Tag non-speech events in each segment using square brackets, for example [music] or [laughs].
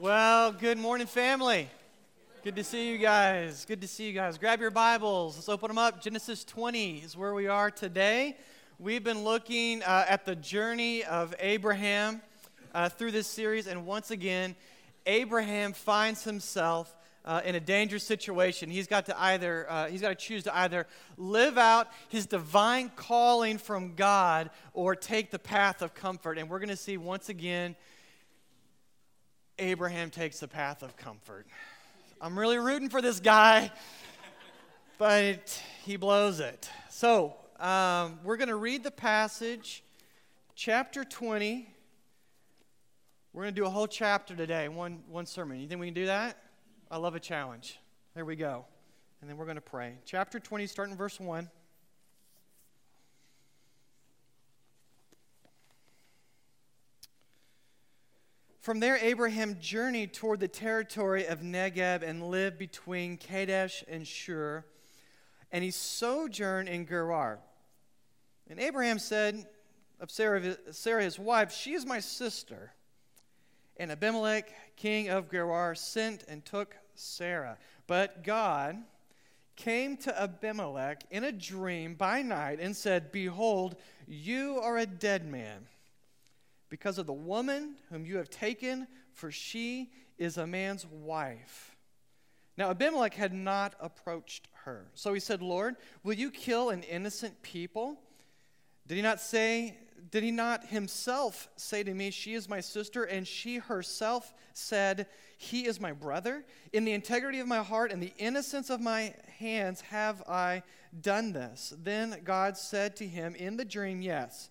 Well, good morning, family. Good to see you guys. Good to see you guys. Grab your Bibles. Let's open them up. Genesis 20 is where we are today. We've been looking uh, at the journey of Abraham uh, through this series, and once again, Abraham finds himself uh, in a dangerous situation. He's got to either uh, he's got to choose to either live out his divine calling from God or take the path of comfort. And we're going to see once again Abraham takes the path of comfort. I'm really rooting for this guy, but he blows it. So um, we're going to read the passage, chapter 20. We're going to do a whole chapter today, one, one sermon. You think we can do that? I love a challenge. There we go. And then we're going to pray. Chapter 20, starting verse 1. From there, Abraham journeyed toward the territory of Negeb and lived between Kadesh and Shur, and he sojourned in Gerar. And Abraham said of Sarah, Sarah his wife, She is my sister. And Abimelech, king of Gerar, sent and took Sarah. But God came to Abimelech in a dream by night and said, Behold, you are a dead man because of the woman whom you have taken, for she is a man's wife. Now, Abimelech had not approached her. So he said, Lord, will you kill an innocent people? Did he not say, did he not himself say to me, She is my sister? And she herself said, He is my brother? In the integrity of my heart and the innocence of my hands have I done this. Then God said to him in the dream, Yes.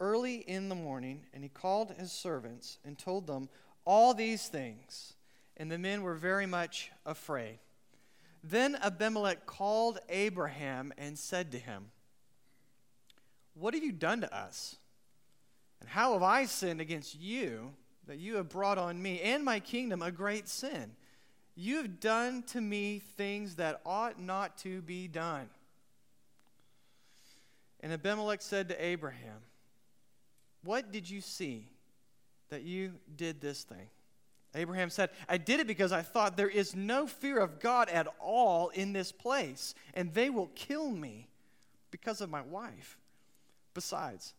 early in the morning, and he called his servants and told them all these things. And the men were very much afraid. Then Abimelech called Abraham and said to him, What have you done to us? And how have I sinned against you that you have brought on me and my kingdom a great sin? You have done to me things that ought not to be done. And Abimelech said to Abraham, what did you see that you did this thing? Abraham said, I did it because I thought there is no fear of God at all in this place, and they will kill me because of my wife. Besides,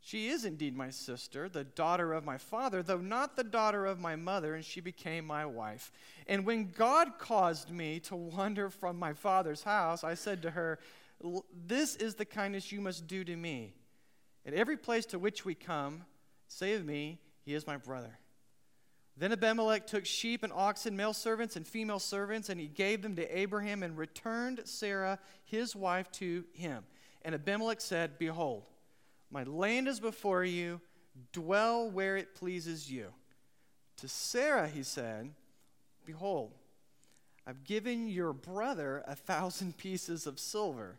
she is indeed my sister, the daughter of my father, though not the daughter of my mother, and she became my wife. And when God caused me to wander from my father's house, I said to her, This is the kindness you must do to me at every place to which we come, say of me, He is my brother. Then Abimelech took sheep and oxen, male servants and female servants, and he gave them to Abraham and returned Sarah, his wife, to him. And Abimelech said, Behold, my land is before you, dwell where it pleases you. To Sarah he said, Behold, I've given your brother a thousand [laughs] pieces of silver.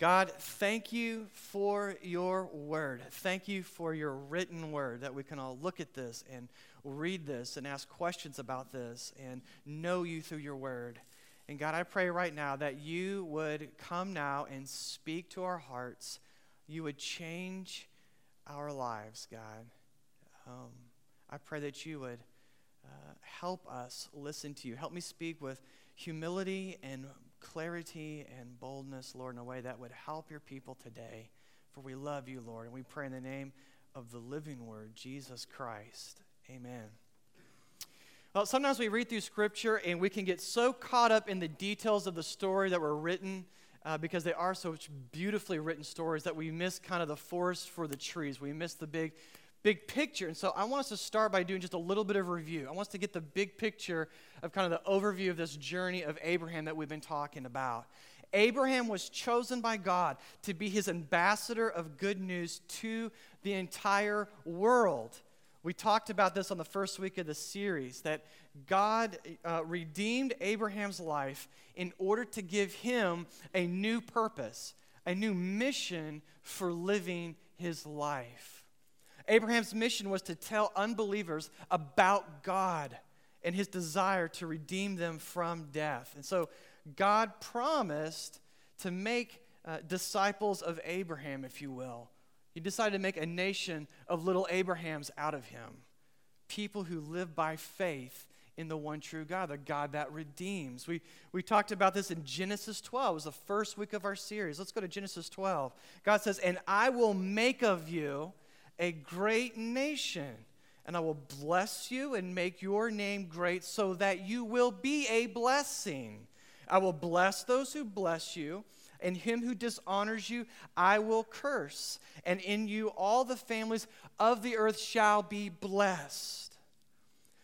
God, thank you for your word. Thank you for your written word that we can all look at this and read this and ask questions about this and know you through your word. And God, I pray right now that you would come now and speak to our hearts. You would change our lives, God. Um, I pray that you would uh, help us listen to you. Help me speak with humility and clarity and boldness, Lord, in a way that would help your people today. For we love you, Lord, and we pray in the name of the living word, Jesus Christ. Amen. Well, sometimes we read through Scripture and we can get so caught up in the details of the story that were written uh, because they are such beautifully written stories that we miss kind of the forest for the trees. We miss the big, big picture. And so I want us to start by doing just a little bit of review. I want us to get the big picture of kind of the overview of this journey of Abraham that we've been talking about. Abraham was chosen by God to be his ambassador of good news to the entire world. We talked about this on the first week of the series that God uh, redeemed Abraham's life in order to give him a new purpose, a new mission for living his life. Abraham's mission was to tell unbelievers about God and his desire to redeem them from death. And so God promised to make uh, disciples of Abraham, if you will. He decided to make a nation of little Abrahams out of him. People who live by faith in the one true God, the God that redeems. We, we talked about this in Genesis 12. It was the first week of our series. Let's go to Genesis 12. God says, And I will make of you a great nation, and I will bless you and make your name great so that you will be a blessing. I will bless those who bless you and him who dishonors you I will curse, and in you all the families of the earth shall be blessed.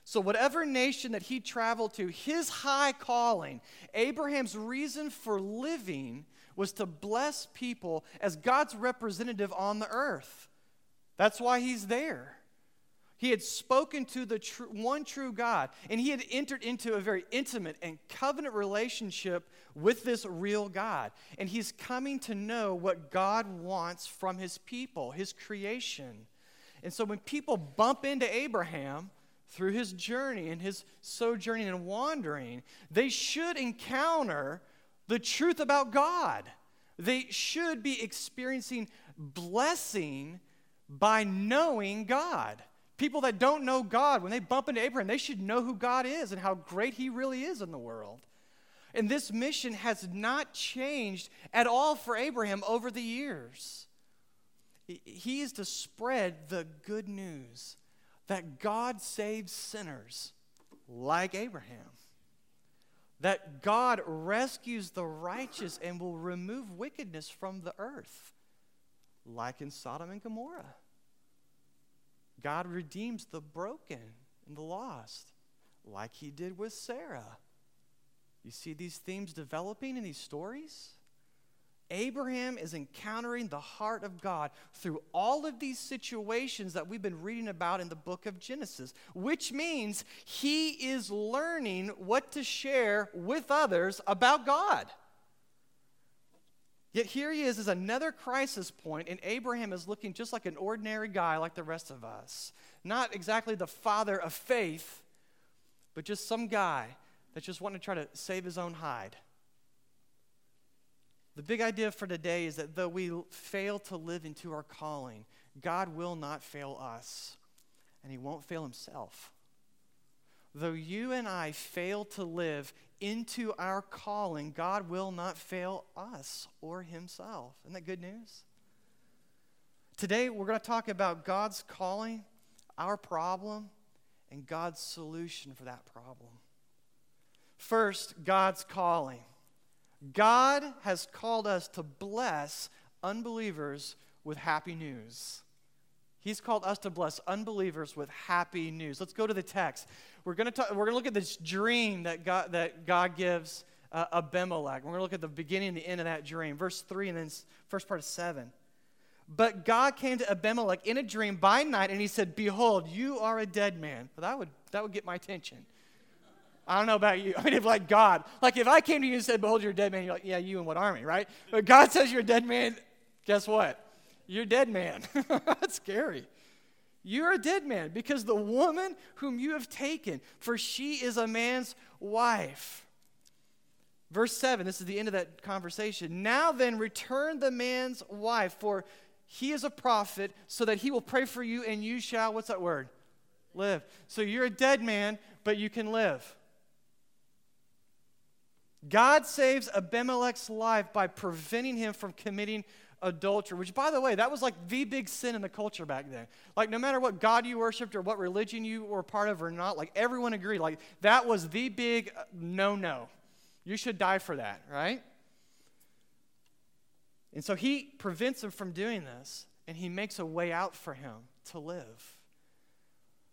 So, whatever nation that he traveled to, his high calling, Abraham's reason for living was to bless people as God's representative on the earth. That's why he's there. He had spoken to the tr- one true God, and he had entered into a very intimate and covenant relationship with this real God. And he's coming to know what God wants from his people, his creation. And so when people bump into Abraham through his journey and his sojourning and wandering, they should encounter the truth about God. They should be experiencing blessing by knowing God. People that don't know God, when they bump into Abraham, they should know who God is and how great he really is in the world. And this mission has not changed at all for Abraham over the years. He is to spread the good news that God saves sinners like Abraham, that God rescues the righteous and will remove wickedness from the earth, like in Sodom and Gomorrah. God redeems the broken and the lost, like he did with Sarah. You see these themes developing in these stories? Abraham is encountering the heart of God through all of these situations that we've been reading about in the book of Genesis, which means he is learning what to share with others about God. Yet here he is as another crisis point, and Abraham is looking just like an ordinary guy like the rest of us. Not exactly the father of faith, but just some guy that's just wanting to try to save his own hide. The big idea for today is that though we fail to live into our calling, God will not fail us, and he won't fail himself. Though you and I fail to live into our calling, God will not fail us or Himself. Isn't that good news? Today, we're going to talk about God's calling, our problem, and God's solution for that problem. First, God's calling. God has called us to bless unbelievers with happy news. He's called us to bless unbelievers with happy news. Let's go to the text. We're going to talk, we're going to look at this dream that God, that God gives uh, Abimelech. We're going to look at the beginning and the end of that dream. Verse 3 and then first part of 7. But God came to Abimelech in a dream by night and he said, Behold, you are a dead man. Well, that would, that would get my attention. I don't know about you. I mean, if like God, like if I came to you and said, Behold, you're a dead man, you're like, Yeah, you and what army, right? But God says you're a dead man, guess what? You're dead man. [laughs] That's scary. You're a dead man because the woman whom you have taken, for she is a man's wife. Verse 7, this is the end of that conversation. Now then, return the man's wife, for he is a prophet, so that he will pray for you and you shall, what's that word? Live. So you're a dead man, but you can live. God saves Abimelech's life by preventing him from committing adultery, which, by the way, that was like the big sin in the culture back then. Like, no matter what God you worshiped or what religion you were part of or not, like, everyone agreed. Like, that was the big uh, no no. You should die for that, right? And so he prevents him from doing this, and he makes a way out for him to live.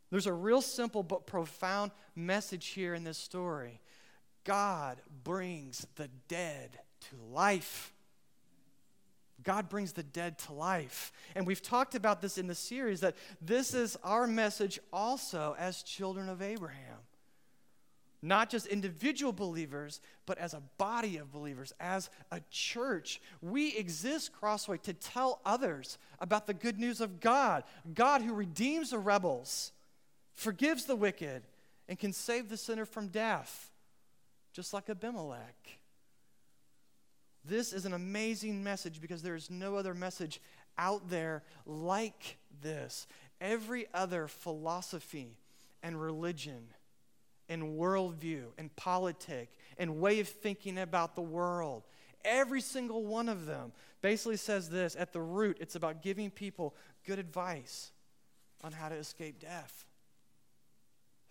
There's a real simple but profound message here in this story God brings the dead to life. God brings the dead to life. And we've talked about this in the series that this is our message also as children of Abraham. Not just individual believers, but as a body of believers, as a church. We exist, Crossway, to tell others about the good news of God God who redeems the rebels, forgives the wicked, and can save the sinner from death, just like Abimelech. This is an amazing message because there is no other message out there like this. Every other philosophy and religion and worldview and politic and way of thinking about the world, every single one of them basically says this at the root, it's about giving people good advice on how to escape death.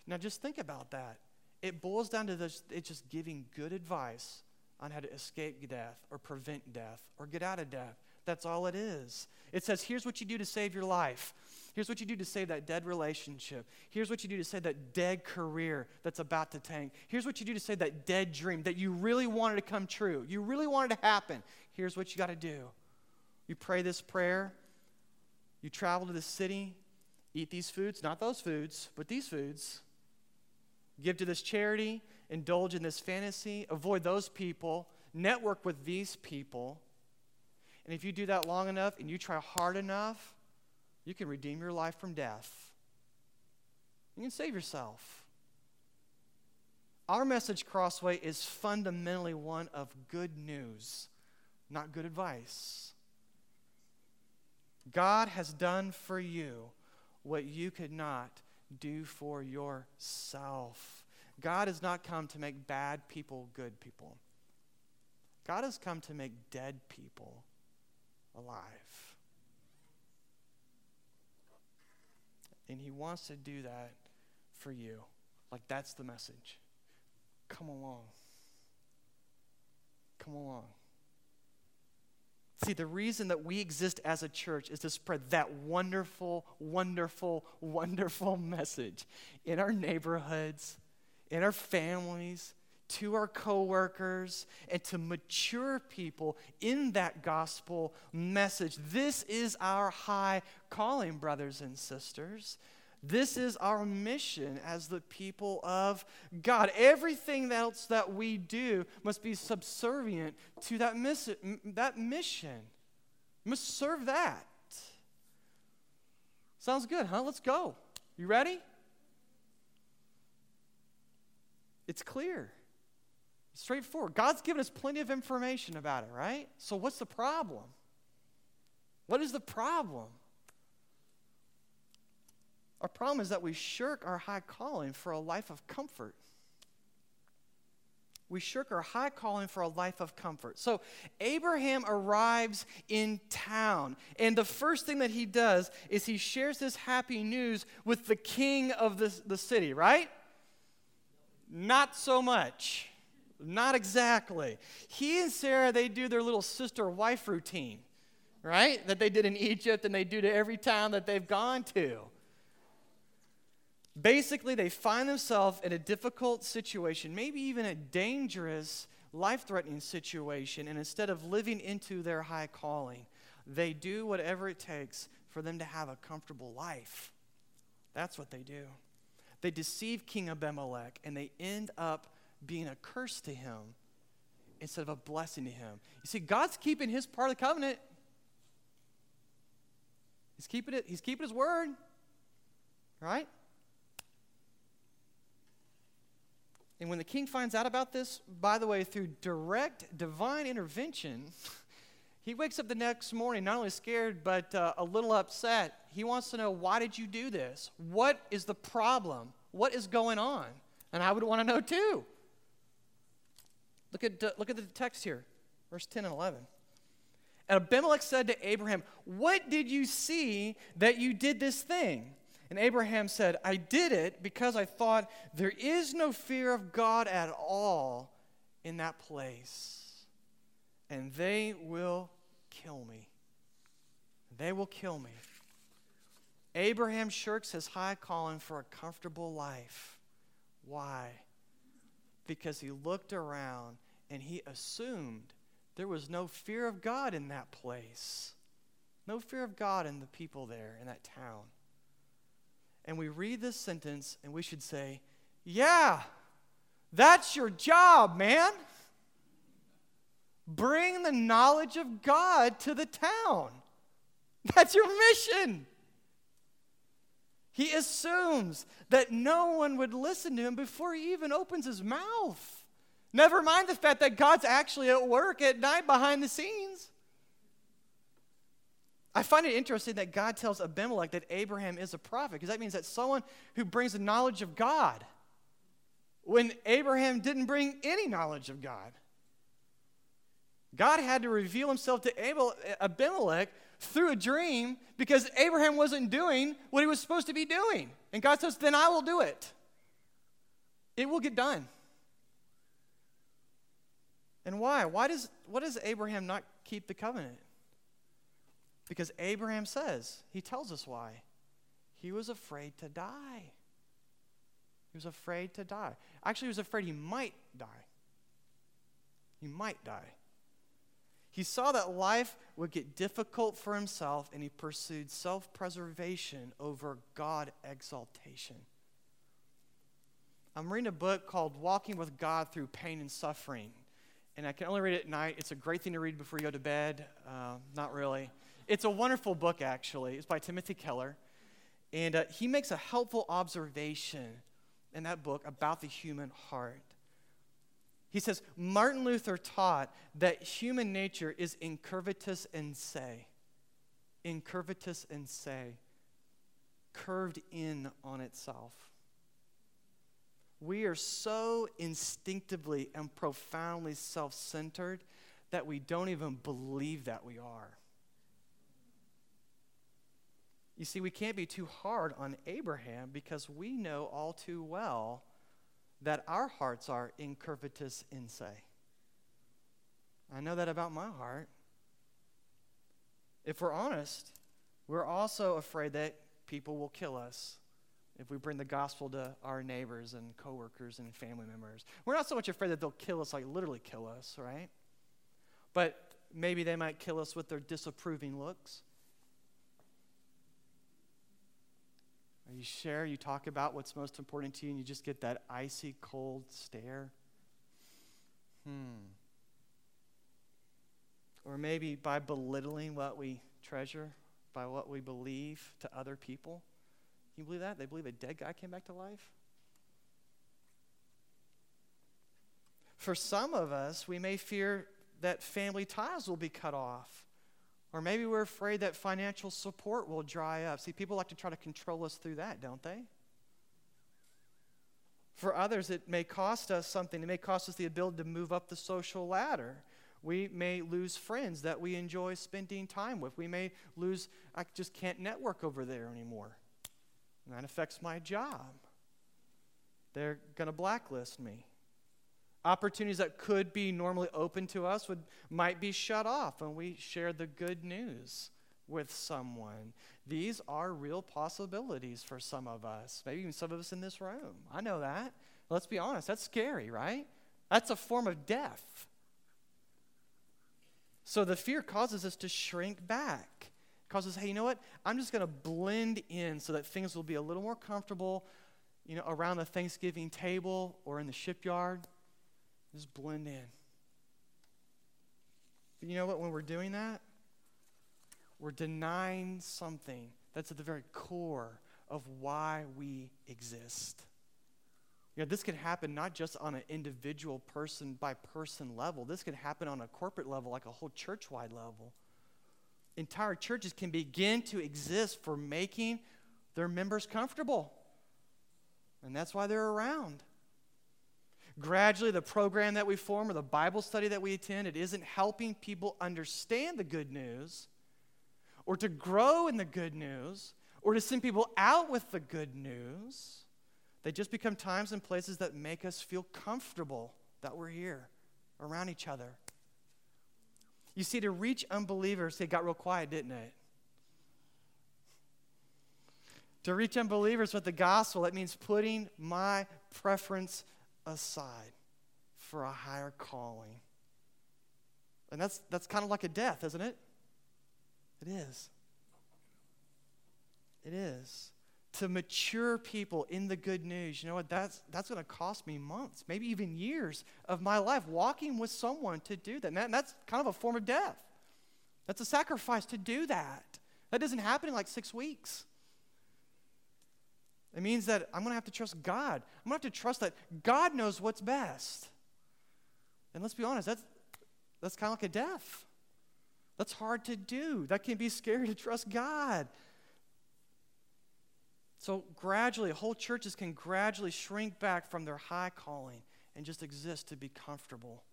Now, just think about that. It boils down to this it's just giving good advice on how to escape death or prevent death or get out of death. That's all it is. It says, here's what you do to save your life. Here's what you do to save that dead relationship. Here's what you do to save that dead career that's about to tank. Here's what you do to save that dead dream that you really wanted to come true. You really wanted to happen. Here's what you got to do. You pray this prayer. You travel to the city, eat these foods, not those foods, but these foods. Give to this charity, indulge in this fantasy, avoid those people, network with these people. And if you do that long enough and you try hard enough, you can redeem your life from death. You can save yourself. Our message, Crossway, is fundamentally one of good news, not good advice. God has done for you what you could not do for yourself. God has not come to make bad people good people. God has come to make dead people alive. And He wants to do that for you. Like, that's the message. Come along. Come along. See, the reason that we exist as a church is to spread that wonderful, wonderful, [laughs] wonderful message in our neighborhoods, in our families, to our coworkers, and to mature people in that gospel message. This is our high calling, brothers and sisters. This is our mission as the people of God. Everything else that we do must be subservient to that, miss- that mission. must serve that. Sounds good, huh? Let's go. You ready? It's clear. straightforward. God's given us plenty of information about it, right? So what's the problem? What is the problem? Our problem is that we shirk our high calling for a life of comfort. We shirk our high calling for a life of comfort. So Abraham arrives in town, and the first thing that he does is he shares this happy news with the king of the, the city, right? Not so much. Not exactly. He and Sarah, they do their little sister wife routine, right? That they did in Egypt and they do to every town that they've gone to. Basically, they find themselves in a difficult situation, maybe even a dangerous, life threatening situation, and instead of living into their high calling, they do whatever it takes for them to have a comfortable life. That's what they do. They deceive King Abimelech, and they end up being a curse to him instead of a blessing to him. You see, God's keeping his part of the covenant. He's keeping it, he's keeping his word. Right? And when the king finds out about this, by the way, through direct divine intervention, [laughs] he wakes up the next morning not only scared, but uh, a little upset. He wants to know, why did you do this? What is the problem? What is going on? And I would want to know too. Look at, uh, look at the text here, verse 10 and 11. And Abimelech said to Abraham, What did you see that you did this thing? And Abraham said, I did it because I thought there is no fear of God at all in that place. And they will kill me. They will kill me. Abraham shirks his high calling for a comfortable life. Why? Because he looked around and he assumed there was no fear of God in that place. No fear of God in the people there in that town. And we read this sentence and we should say, Yeah, that's your job, man. Bring the knowledge of God to the town. [laughs] That's your mission. He assumes that no one would listen to him before he even opens his mouth. Never mind the fact that God's actually at work at night behind the scenes. I find it interesting that God tells Abimelech that Abraham is a prophet because that means that someone who brings the knowledge of God when Abraham didn't bring any knowledge of God. God had to reveal himself to Abimelech through a dream because Abraham wasn't doing what he was supposed to be doing. And God says, Then I will do it. It will get done. And why? Why does, what does Abraham not keep the covenant? Because Abraham says, he tells us why. He was afraid to die. He was afraid to die. Actually, he was afraid he might die. He might die. He saw that life would get difficult for himself, and he pursued self preservation over God exaltation. I'm reading a book called Walking with God Through Pain and Suffering, and I can only read it at night. It's a great thing to read before you go to bed. Uh, not really. It's a wonderful book, actually. It's by Timothy Keller, and uh, he makes a helpful observation in that book about the human heart. He says, Martin Luther taught that human nature is incurvatus in se. Incurvatus in se. Curved in on itself. We are so instinctively and profoundly self centered that we don't even believe that we are. You see, we can't be too hard on Abraham because we know all too well that our hearts are incurvatus in se. I know that about my heart. If we're honest, we're also afraid that people will kill us if we bring the gospel to our neighbors and coworkers and family members. We're not so much afraid that they'll kill us, like literally kill us, right? But maybe they might kill us with their disapproving looks. You share, you talk about what's most important to you, and you just get that icy cold stare. Hmm. Or maybe by belittling what we treasure, by what we believe to other people. You believe that? They believe a dead guy came back to life? For some of us, we may fear that family ties will be cut off or maybe we're afraid that financial support will dry up. See, people like to try to control us through that, don't they? For others, it may cost us something. It may cost us the ability to move up the social ladder. We may lose friends that we enjoy spending time with. We may lose, I just can't network over there anymore. And that affects my job. They're going to blacklist me. Opportunities that could be normally open to us would, might be shut off when we share the good news with someone. These are real possibilities for some of us, maybe even some of us in this room. I know that. Let's be honest, that's scary, right? That's a form of death. So the fear causes us to shrink back. It causes, hey, you know what? I'm just going to blend in so that things will be a little more comfortable, you know, around the Thanksgiving table or in the shipyard. Just blend in. But you know what? When we're doing that, we're denying something that's at the very core of why we exist. You know, this can happen not just on an individual person by person level. This can happen on a corporate level, like a whole church wide level. Entire churches can begin to exist for making their members comfortable. And that's why they're around. Gradually the program that we form or the Bible study that we attend, it isn't helping people understand the good news or to grow in the good news or to send people out with the good news. They just become times and places that make us feel comfortable that we're here around each other. You see, to reach unbelievers, it got real quiet, didn't it? To reach unbelievers with the gospel, it means putting my preference aside for a higher calling. And that's, that's kind of like a death, isn't it? It is. It is. To mature people in the good news, you know what? That's, that's going to cost me months, maybe even years of my life walking with someone to do that. And, that, and that's kind of a form of death. That's a sacrifice to do that. That doesn't happen in like six weeks. It means that I'm going to have to trust God. I'm going to have to trust that God knows what's best. And let's be honest, that's, that's kind of like a death. That's hard to do. That can be scary to trust God. So, gradually, whole churches can gradually shrink back from their high calling and just exist to be comfortable.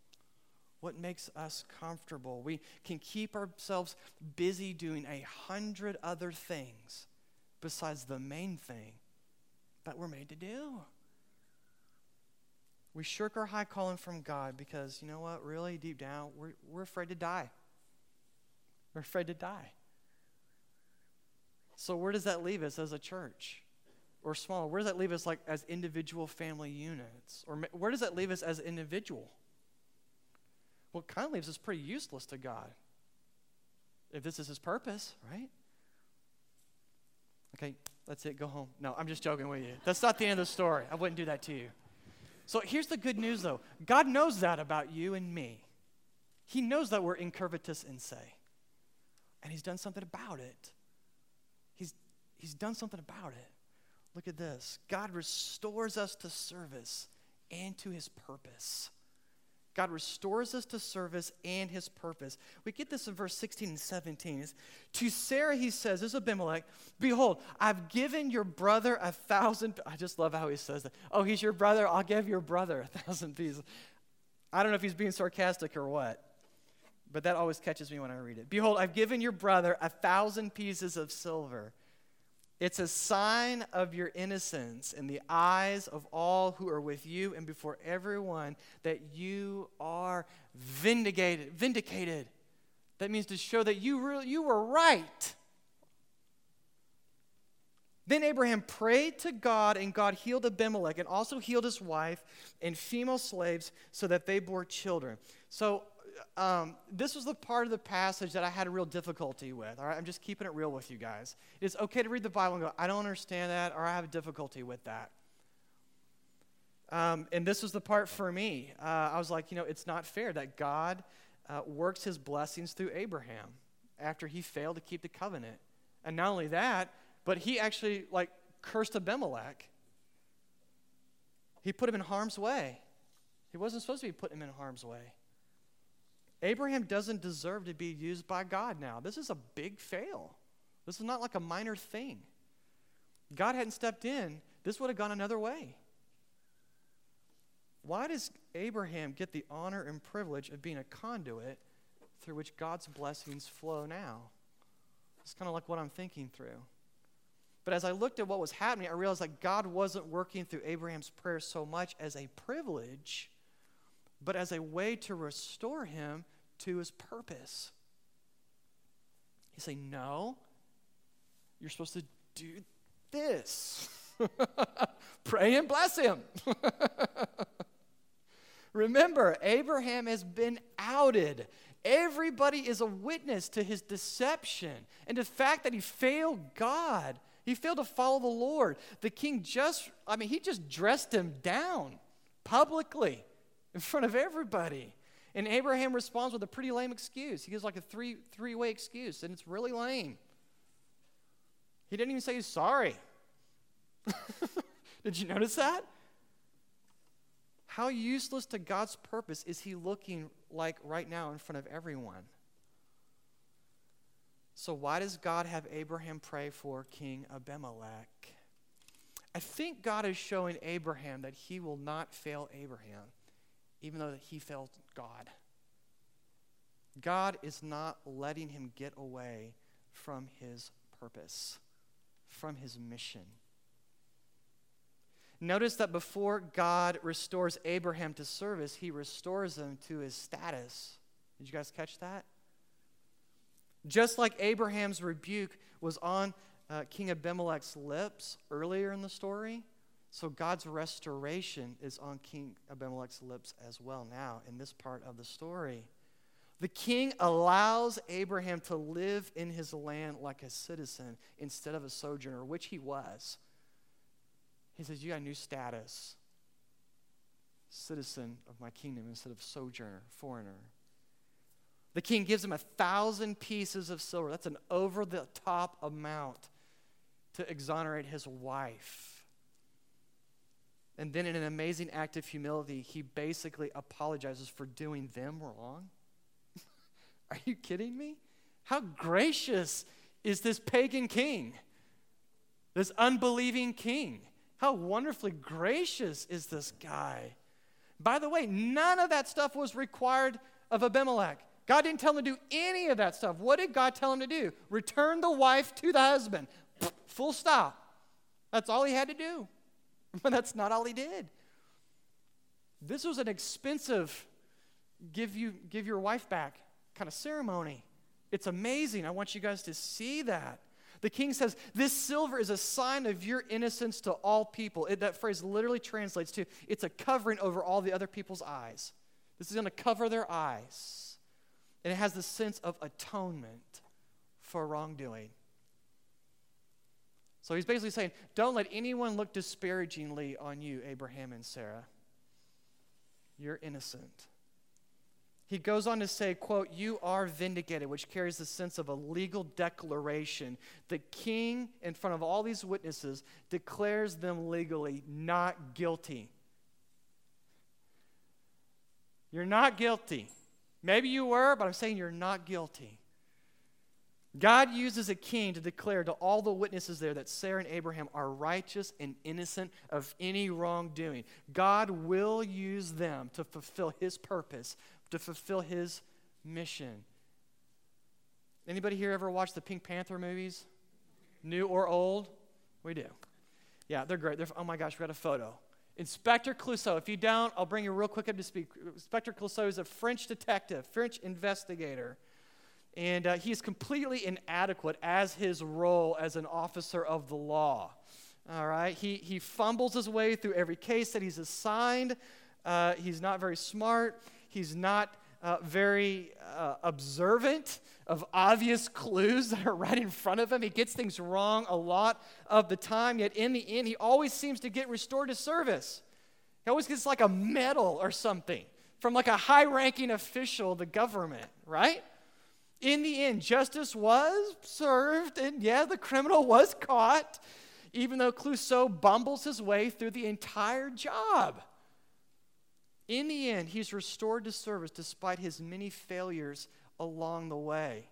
What makes us comfortable? We can keep ourselves busy doing a hundred other things besides the main thing that we're made to do. We shirk our high calling from God because, you know what, really, deep down, we're, we're afraid to die. We're afraid to die. So, where does that leave us as a church? Or small? Where does that leave us like as individual family units? Or where does that leave us as individual? Well, it kind of leaves us pretty useless to God. If this is his purpose, right? Okay, that's it. Go home. No, I'm just joking with you. That's not the end of the story. I wouldn't do that to you. So here's the good news, though God knows that about you and me. He knows that we're incurvatus in se, and He's done something about it. He's, he's done something about it. Look at this God restores us to service and to His purpose. God restores us to service and his purpose. We get this in verse 16 and 17. It's, to Sarah, he says, this is Abimelech, Behold, I've given your brother a thousand. I just love how he says that. Oh, he's your brother? I'll give your brother a thousand pieces. I don't know if he's being sarcastic or what, but that always catches me when I read it. Behold, I've given your brother a thousand pieces of silver it's a sign of your innocence in the eyes of all who are with you and before everyone that you are vindicated. Vindicated. That means to show that you, really, you were right. Then Abraham prayed to God, and God healed Abimelech and also healed his wife and female slaves so that they bore children. So um, this was the part of the passage that I had a real difficulty with. All right, I'm just keeping it real with you guys. It's okay to read the Bible and go, I don't understand that, or I have a difficulty with that. Um, and this was the part for me. Uh, I was like, you know, it's not fair that God uh, works his blessings through Abraham after he failed to keep the covenant. And not only that, but he actually, like, cursed Abimelech. He put him in harm's way. He wasn't supposed to be putting him in harm's way. Abraham doesn't deserve to be used by God now. This is a big fail. This is not like a minor thing. God hadn't stepped in, this would have gone another way. Why does Abraham get the honor and privilege of being a conduit through which God's blessings flow now? It's kind of like what I'm thinking through. But as I looked at what was happening, I realized that God wasn't working through Abraham's prayer so much as a privilege, but as a way to restore him to his purpose. He say, No, you're supposed to do this. [laughs] Pray and bless him. [laughs] Remember, Abraham has been outed. Everybody is a witness to his deception and the fact that he failed God. He failed to follow the Lord. The king just, I mean, he just dressed him down publicly in front of everybody. And Abraham responds with a pretty lame excuse. He gives like a three three way excuse, and it's really lame. He didn't even say he's sorry. [laughs] Did you notice that? How useless to God's purpose is he looking like right now in front of everyone? So, why does God have Abraham pray for King Abimelech? I think God is showing Abraham that he will not fail Abraham, even though he failed God. God is not letting him get away from his purpose, from his mission. Notice that before God restores Abraham to service, he restores him to his status. Did you guys catch that? Just like Abraham's rebuke was on uh, King Abimelech's lips earlier in the story, so God's restoration is on King Abimelech's lips as well now in this part of the story. The king allows Abraham to live in his land like a citizen instead of a sojourner, which he was. He says, You got a new status citizen of my kingdom instead of sojourner, foreigner. The king gives him a thousand pieces of silver. That's an over the top amount to exonerate his wife. And then, in an amazing act of humility, he basically apologizes for doing them wrong. [laughs] Are you kidding me? How gracious is this pagan king? This unbelieving king. How wonderfully gracious is this guy? By the way, none of that stuff was required of Abimelech. God didn't tell him to do any of that stuff. What did God tell him to do? Return the wife to the husband. Full stop. That's all he had to do. [laughs] But that's not all he did. This was an expensive give you give your wife back kind of ceremony. It's amazing. I want you guys to see that. The king says, This silver is a sign of your innocence to all people. It, that phrase literally translates to it's a covering over all the other people's eyes. This is going to cover their eyes. And it has the sense of atonement for wrongdoing. So he's basically saying, Don't let anyone look disparagingly on you, Abraham and Sarah. You're innocent. He goes on to say, quote, you are vindicated, which carries the sense of a legal declaration. The king, in front of all these witnesses, declares them legally not guilty. You're not guilty. Maybe you were, but I'm saying you're not guilty. God uses a king to declare to all the witnesses there that Sarah and Abraham are righteous and innocent of any wrongdoing. God will use them to fulfill his purpose to fulfill his mission. Anybody here ever watch the Pink Panther movies? New or old? We do. Yeah, they're great. They're, oh my gosh, we got a photo. Inspector Clouseau. If you don't, I'll bring you real quick up to speak. Inspector Clouseau is a French detective, French investigator. And uh, he is completely inadequate as his role as an officer of the law. All right? He, he fumbles his way through every case that he's assigned. Uh, he's not very smart. He's not uh, very uh, observant of obvious clues [laughs] that are right in front of him. He gets things wrong a lot of the time, yet in the end, he always seems to get restored to service. He always gets like a medal or something from like a high ranking official of the government, right? In the end, justice was served, and yeah, the criminal [laughs] was caught, even though Clouseau bumbles his way through the entire job. In the end, he's restored to service despite his many failures along the way.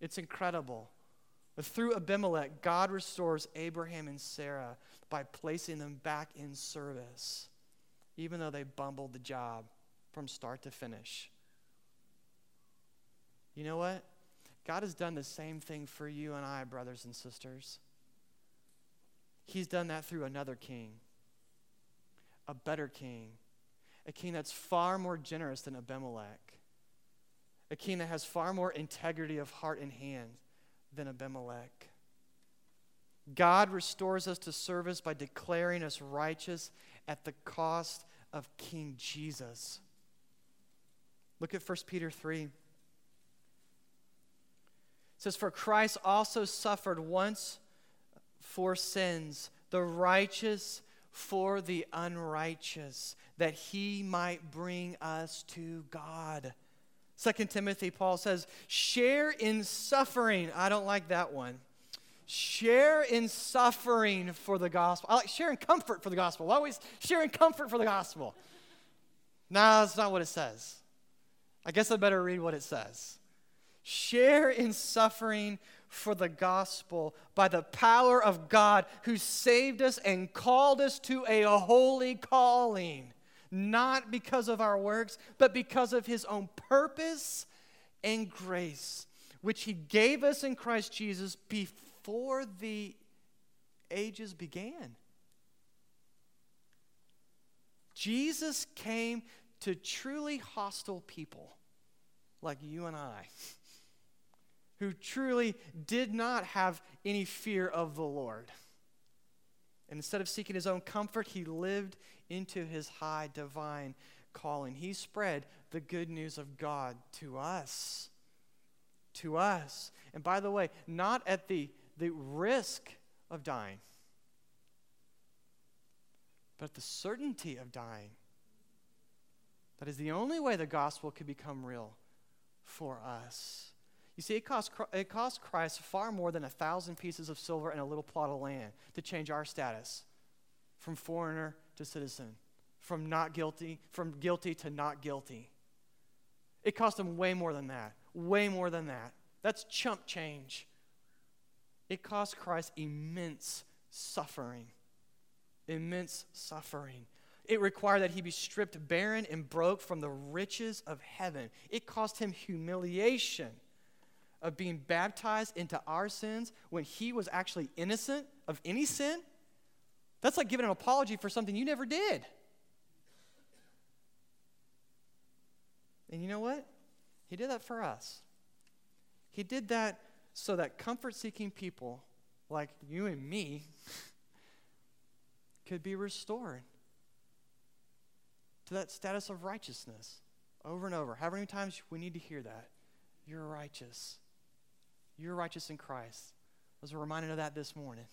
It's incredible. But through Abimelech, God restores Abraham and Sarah by placing them back in service, even though they bumbled the job from start to finish. You know what? God has done the same thing for you and I, brothers and sisters. He's done that through another king, a better king, a king that's far more generous than Abimelech, a king that has far more integrity of heart and hand than Abimelech. God restores us to service by declaring us righteous at the cost of King Jesus. Look at 1 Peter 3. It says, For Christ also suffered once for sins, the righteous for the unrighteous, that he might bring us to God. Second Timothy, Paul says, share in suffering. I don't like that one. Share in suffering for the gospel. I like sharing comfort for the gospel. Why always sharing comfort for the gospel? No, that's not what it says. I guess I better read what it says. Share in suffering for the gospel by the power of God who saved us and called us to a holy calling, not because of our works, but because of his own purpose and grace, which he gave us in Christ Jesus before the ages began. Jesus came to truly hostile people like you and I, who truly did not have any fear of the Lord. And instead of seeking his own comfort, he lived into his high divine calling. He spread the good news of God to us. To us. And by the way, not at the, the risk of dying, but the certainty of dying. That is the only way the gospel could become real for us. You see, it cost, it cost Christ far more than a thousand pieces of silver and a little plot of land to change our status from foreigner to citizen, from not guilty, from guilty to not guilty. It cost him way more than that. Way more than that. That's chump change. It cost Christ immense suffering. Immense suffering. It required that he be stripped barren and broke from the riches of heaven. It cost him humiliation of being baptized into our sins when he was actually innocent of any sin. That's like giving an apology for something you never did. And you know what? He did that for us. He did that so that comfort seeking people like you and me [laughs] could be restored to that status of righteousness over and over. How many times we need to hear that? You're righteous. You're righteous in Christ. I was reminded of that this morning.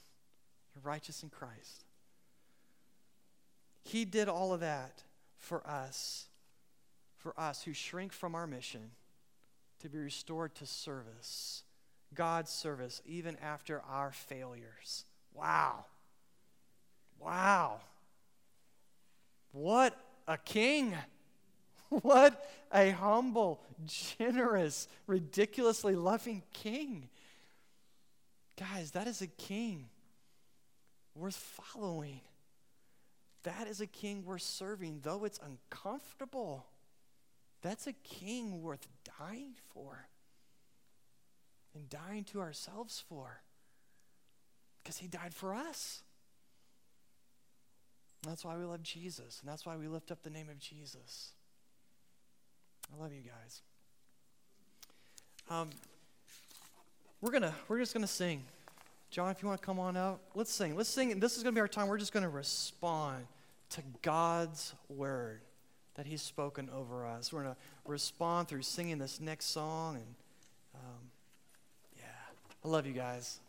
You're righteous in Christ. He did all of that for us, for us who shrink from our mission to be restored to service, God's service, even after our failures. Wow. Wow. What a king. [laughs] What a humble, generous, ridiculously loving king. Guys, that is a king worth following. That is a king worth serving, though it's uncomfortable. That's a king worth dying for and dying to ourselves for because he died for us. That's why we love Jesus, and that's why we lift up the name of Jesus. I love you guys. Um, we're gonna we're just gonna sing. John, if you want to come on out, let's sing. Let's sing. And this is gonna be our time. We're just gonna respond to God's word that He's spoken over us. We're gonna respond through singing this next song, and um, yeah, I love you guys.